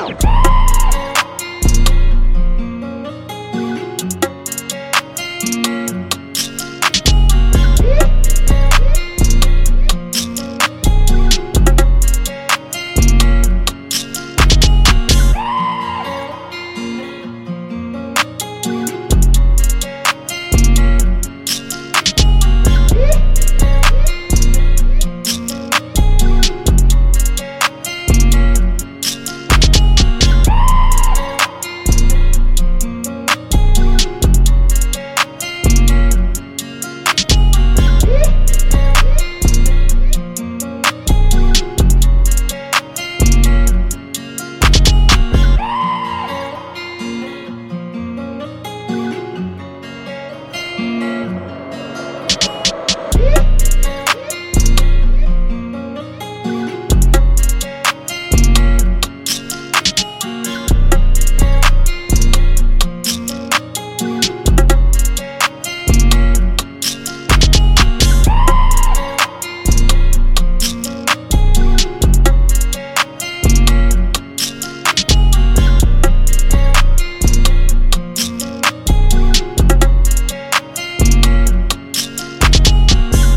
Woo!